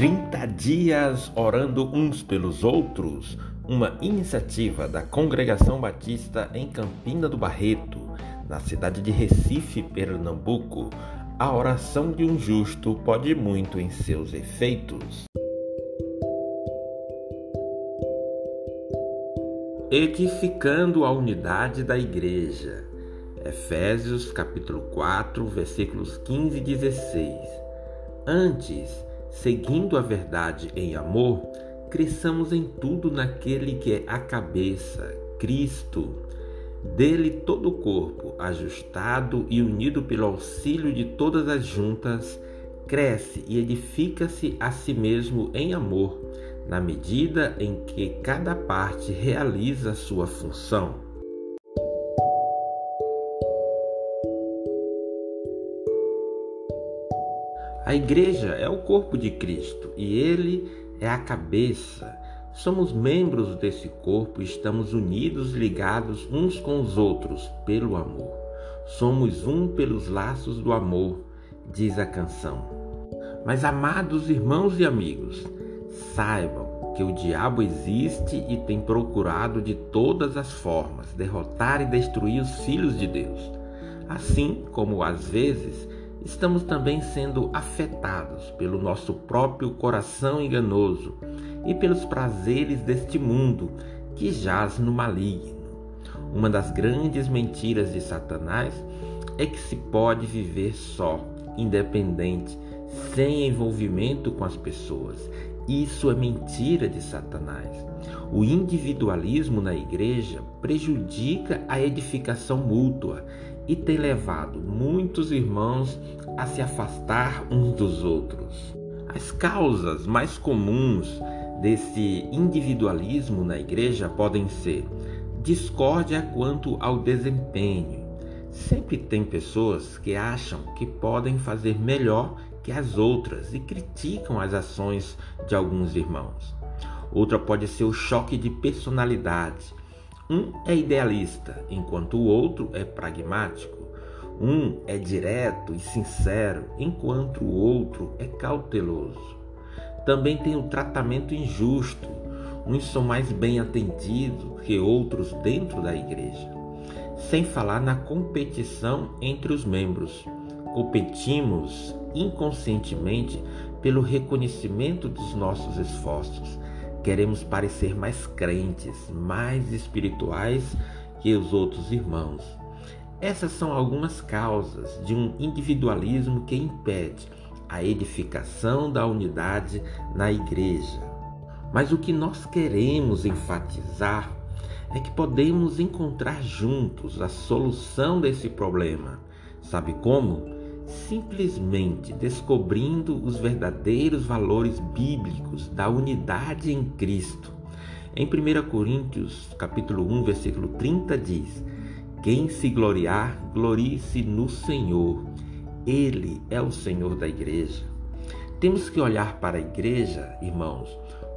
30 dias orando uns pelos outros, uma iniciativa da Congregação Batista em Campina do Barreto, na cidade de Recife, Pernambuco. A oração de um justo pode muito em seus efeitos. Edificando a unidade da igreja. Efésios capítulo 4, versículos 15 e 16. Antes, seguindo a verdade em amor, cresçamos em tudo naquele que é a cabeça, Cristo. Dele todo o corpo, ajustado e unido pelo auxílio de todas as juntas, cresce e edifica-se a si mesmo em amor, na medida em que cada parte realiza sua função. A igreja é o corpo de Cristo e ele é a cabeça. Somos membros desse corpo e estamos unidos, ligados uns com os outros pelo amor. Somos um pelos laços do amor, diz a canção. Mas, amados irmãos e amigos, saibam que o diabo existe e tem procurado de todas as formas derrotar e destruir os filhos de Deus. Assim como às vezes estamos também sendo afetados pelo nosso próprio coração enganoso e pelos prazeres deste mundo que jaz no maligno. Uma das grandes mentiras de Satanás é que se pode viver só, independente, sem envolvimento com as pessoas. Isso é mentira de Satanás. O individualismo na igreja prejudica a edificação mútua e tem levado muitos irmãos a se afastar uns dos outros. As causas mais comuns desse individualismo na igreja podem ser discórdia quanto ao desempenho. Sempre tem pessoas que acham que podem fazer melhor que as outras e criticam as ações de alguns irmãos. Outra pode ser o choque de personalidade. Um é idealista, enquanto o outro é pragmático. Um é direto e sincero, enquanto o outro é cauteloso. Também tem o tratamento injusto. Uns são mais bem atendidos que outros dentro da igreja. Sem falar na competição entre os membros. Competimos inconscientemente pelo reconhecimento dos nossos esforços Queremos parecer mais crentes, mais espirituais que os outros irmãos. Essas são algumas causas de um individualismo que impede a edificação da unidade na igreja. Mas o que nós queremos enfatizar é que podemos encontrar juntos a solução desse problema. Sabe como? Simplesmente descobrindo os verdadeiros valores bíblicos da unidade em Cristo. Em 1 Coríntios, capítulo 1, versículo 30 diz: Quem se gloriar, glorie-se no Senhor. Ele é o Senhor da igreja. Temos que olhar para a igreja, irmãos,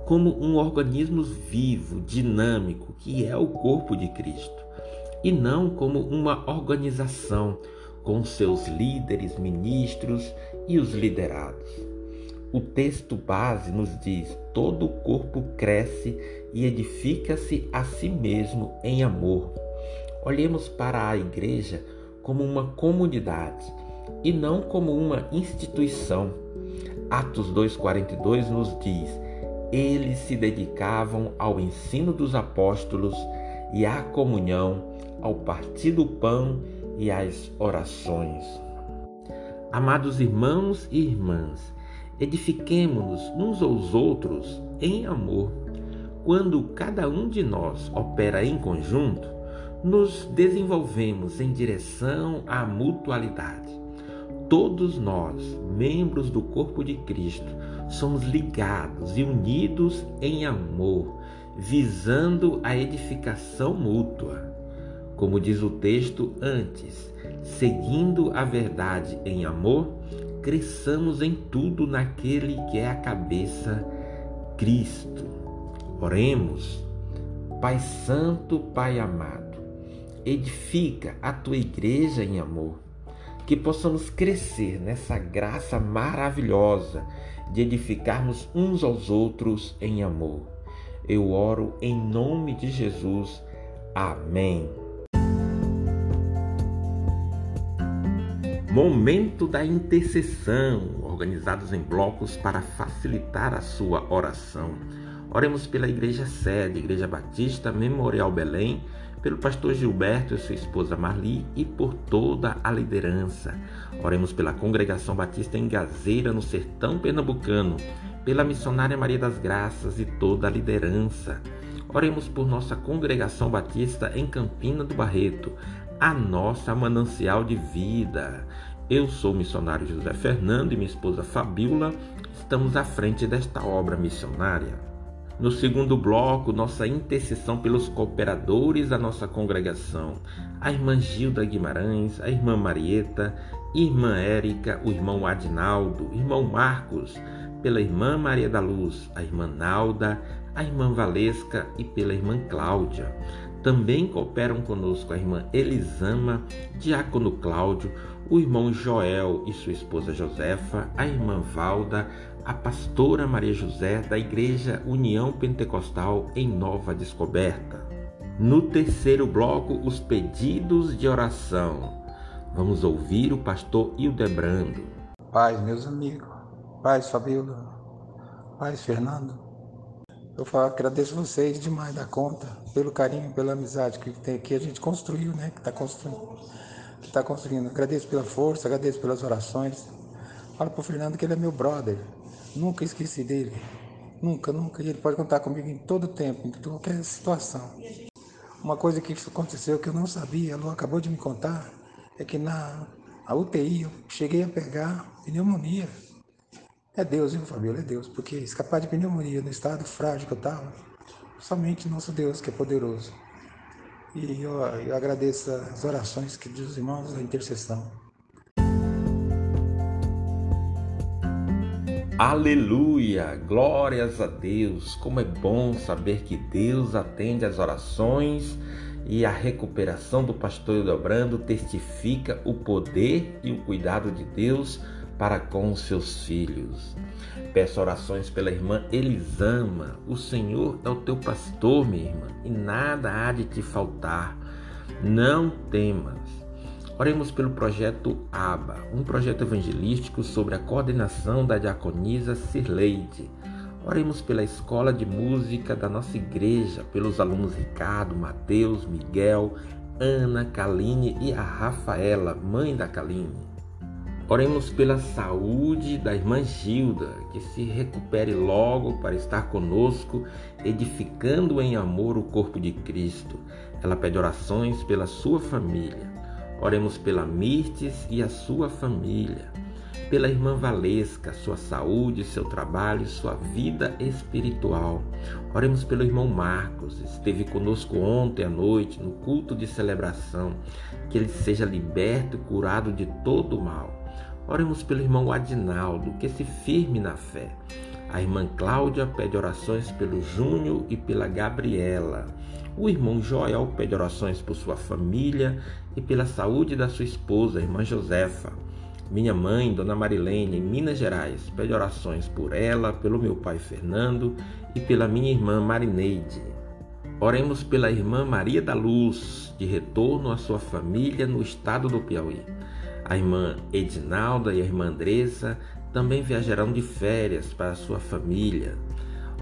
como um organismo vivo, dinâmico, que é o corpo de Cristo, e não como uma organização com seus líderes, ministros e os liderados. O texto base nos diz: todo o corpo cresce e edifica-se a si mesmo em amor. Olhemos para a igreja como uma comunidade e não como uma instituição. Atos 2,42 nos diz: eles se dedicavam ao ensino dos apóstolos e à comunhão, ao partir do pão e as orações. Amados irmãos e irmãs, edifiquemo-nos uns aos outros em amor. Quando cada um de nós opera em conjunto, nos desenvolvemos em direção à mutualidade. Todos nós, membros do corpo de Cristo, somos ligados e unidos em amor, visando a edificação mútua. Como diz o texto antes, seguindo a verdade em amor, cresçamos em tudo naquele que é a cabeça, Cristo. Oremos, Pai Santo, Pai amado, edifica a tua igreja em amor. que possamos crescer nessa graça maravilhosa de edificarmos uns aos outros em amor. Eu oro em nome de Jesus. Amém. Momento da intercessão, organizados em blocos para facilitar a sua oração. Oremos pela Igreja Sede, Igreja Batista Memorial Belém, pelo pastor Gilberto e sua esposa Marli e por toda a liderança. Oremos pela Congregação Batista em Gazeira, no sertão pernambucano, pela missionária Maria das Graças e toda a liderança. Oremos por nossa Congregação Batista em Campina do Barreto, a nossa manancial de vida. Eu sou o missionário José Fernando e minha esposa Fabiola estamos à frente desta obra missionária. No segundo bloco, nossa intercessão pelos cooperadores da nossa congregação, a irmã Gilda Guimarães, a irmã Marieta, irmã Érica, o irmão Adinaldo, irmão Marcos, pela irmã Maria da Luz, a irmã Nalda, a irmã Valesca e pela irmã Cláudia. Também cooperam conosco a irmã Elisama, diácono Cláudio, o irmão Joel e sua esposa Josefa, a irmã Valda, a pastora Maria José da Igreja União Pentecostal em Nova Descoberta. No terceiro bloco, os pedidos de oração. Vamos ouvir o pastor Hildebrando. Paz, meus amigos. Paz, Fabíola. Paz, Fernando. Eu falo, agradeço vocês demais da conta, pelo carinho, pela amizade que, tem, que a gente construiu, né? Que está construindo. Que está construindo. Agradeço pela força, agradeço pelas orações. Falo para o Fernando que ele é meu brother. Nunca esqueci dele. Nunca, nunca. E ele pode contar comigo em todo tempo, em qualquer situação. Uma coisa que aconteceu que eu não sabia, a Lu acabou de me contar, é que na UTI eu cheguei a pegar pneumonia. É Deus, viu, Fabiola? É Deus. Porque escapar de pneumonia no estado frágil que eu estava, somente nosso Deus que é poderoso. E eu, eu agradeço as orações que dos irmãos, a intercessão. Aleluia! Glórias a Deus! Como é bom saber que Deus atende às orações e a recuperação do pastor Hildebrando testifica o poder e o cuidado de Deus para com seus filhos. Peço orações pela irmã Elisama. O Senhor é o teu pastor, minha irmã, e nada há de te faltar. Não temas. Oremos pelo projeto ABA, um projeto evangelístico sobre a coordenação da diaconisa Sirleide. Oremos pela escola de música da nossa igreja, pelos alunos Ricardo, Mateus, Miguel, Ana, Kaline e a Rafaela, mãe da Kaline. Oremos pela saúde da irmã Gilda, que se recupere logo para estar conosco, edificando em amor o corpo de Cristo. Ela pede orações pela sua família. Oremos pela Mirtes e a sua família, pela irmã Valesca, sua saúde, seu trabalho, sua vida espiritual. Oremos pelo irmão Marcos, esteve conosco ontem à noite no culto de celebração, que ele seja liberto e curado de todo o mal. Oremos pelo irmão Adinaldo, que se firme na fé. A irmã Cláudia pede orações pelo Júnior e pela Gabriela. O irmão Joel pede orações por sua família e pela saúde da sua esposa, irmã Josefa. Minha mãe, Dona Marilene, em Minas Gerais, pede orações por ela, pelo meu pai Fernando e pela minha irmã Marineide. Oremos pela irmã Maria da Luz, de retorno à sua família no estado do Piauí. A irmã Edinalda e a irmã Andressa também viajarão de férias para sua família.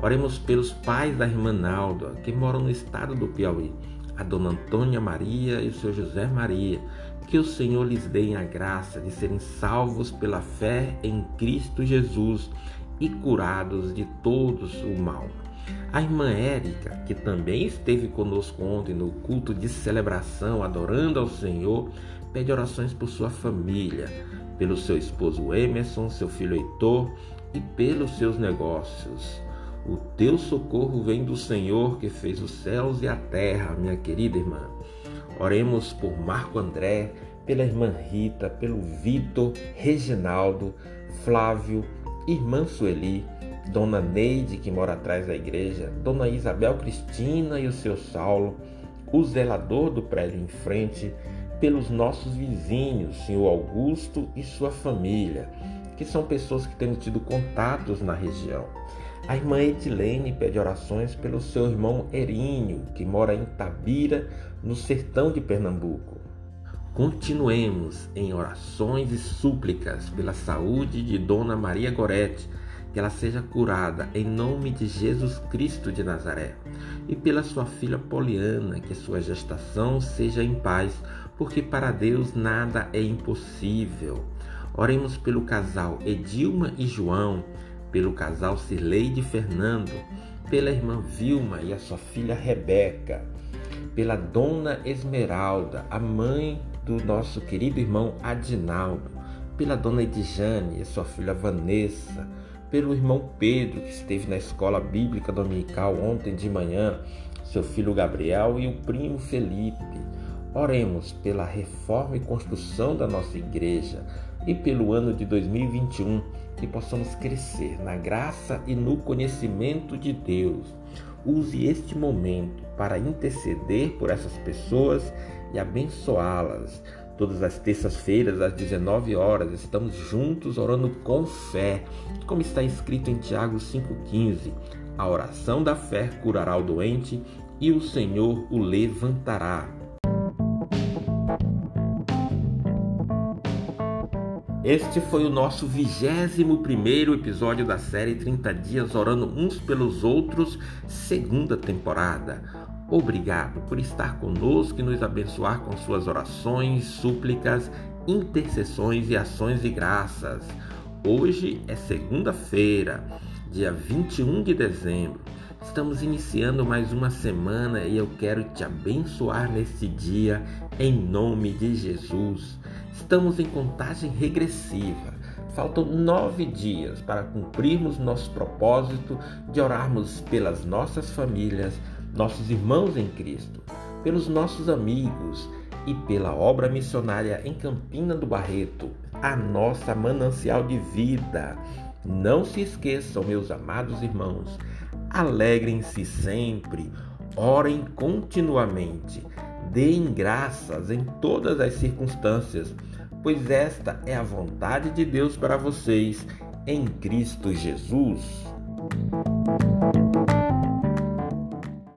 Oremos pelos pais da irmã Nalda, que moram no estado do Piauí, a dona Antônia Maria e o seu José Maria. Que o Senhor lhes dê a graça de serem salvos pela fé em Cristo Jesus e curados de todos o mal. A irmã Érica, que também esteve conosco ontem no culto de celebração, adorando ao Senhor, pede orações por sua família, pelo seu esposo Emerson, seu filho Heitor e pelos seus negócios. O teu socorro vem do Senhor que fez os céus e a terra, minha querida irmã. Oremos por Marco André, pela irmã Rita, pelo Vitor, Reginaldo, Flávio, irmã Sueli, Dona Neide, que mora atrás da igreja, Dona Isabel Cristina e o seu Saulo, o zelador do prédio em frente, pelos nossos vizinhos, senhor Augusto e sua família, que são pessoas que têm tido contatos na região. A irmã Edilene pede orações pelo seu irmão Erinho, que mora em Tabira, no sertão de Pernambuco. Continuemos em orações e súplicas pela saúde de Dona Maria Gorete, que ela seja curada em nome de Jesus Cristo de Nazaré, e pela sua filha Poliana, que sua gestação seja em paz, porque para Deus nada é impossível. Oremos pelo casal Edilma e João, pelo casal Cirleide Fernando, pela irmã Vilma e a sua filha Rebeca, pela dona Esmeralda, a mãe do nosso querido irmão Adinaldo, pela dona Edjane e sua filha Vanessa, pelo irmão Pedro, que esteve na escola bíblica dominical ontem de manhã, seu filho Gabriel e o primo Felipe. Oremos pela reforma e construção da nossa igreja e pelo ano de 2021 que possamos crescer na graça e no conhecimento de Deus. Use este momento para interceder por essas pessoas e abençoá-las. Todas as terças-feiras, às 19 horas, estamos juntos orando com fé, como está escrito em Tiago 5,15. A oração da fé curará o doente e o Senhor o levantará. Este foi o nosso vigésimo primeiro episódio da série 30 Dias Orando Uns pelos Outros, segunda temporada. Obrigado por estar conosco e nos abençoar com suas orações, súplicas, intercessões e ações de graças. Hoje é segunda-feira, dia 21 de dezembro. Estamos iniciando mais uma semana e eu quero te abençoar neste dia em nome de Jesus. Estamos em contagem regressiva. Faltam nove dias para cumprirmos nosso propósito de orarmos pelas nossas famílias, nossos irmãos em Cristo, pelos nossos amigos e pela obra missionária em Campina do Barreto, a nossa manancial de vida. Não se esqueçam, meus amados irmãos, alegrem-se sempre, orem continuamente, deem graças em todas as circunstâncias, pois esta é a vontade de Deus para vocês em Cristo Jesus.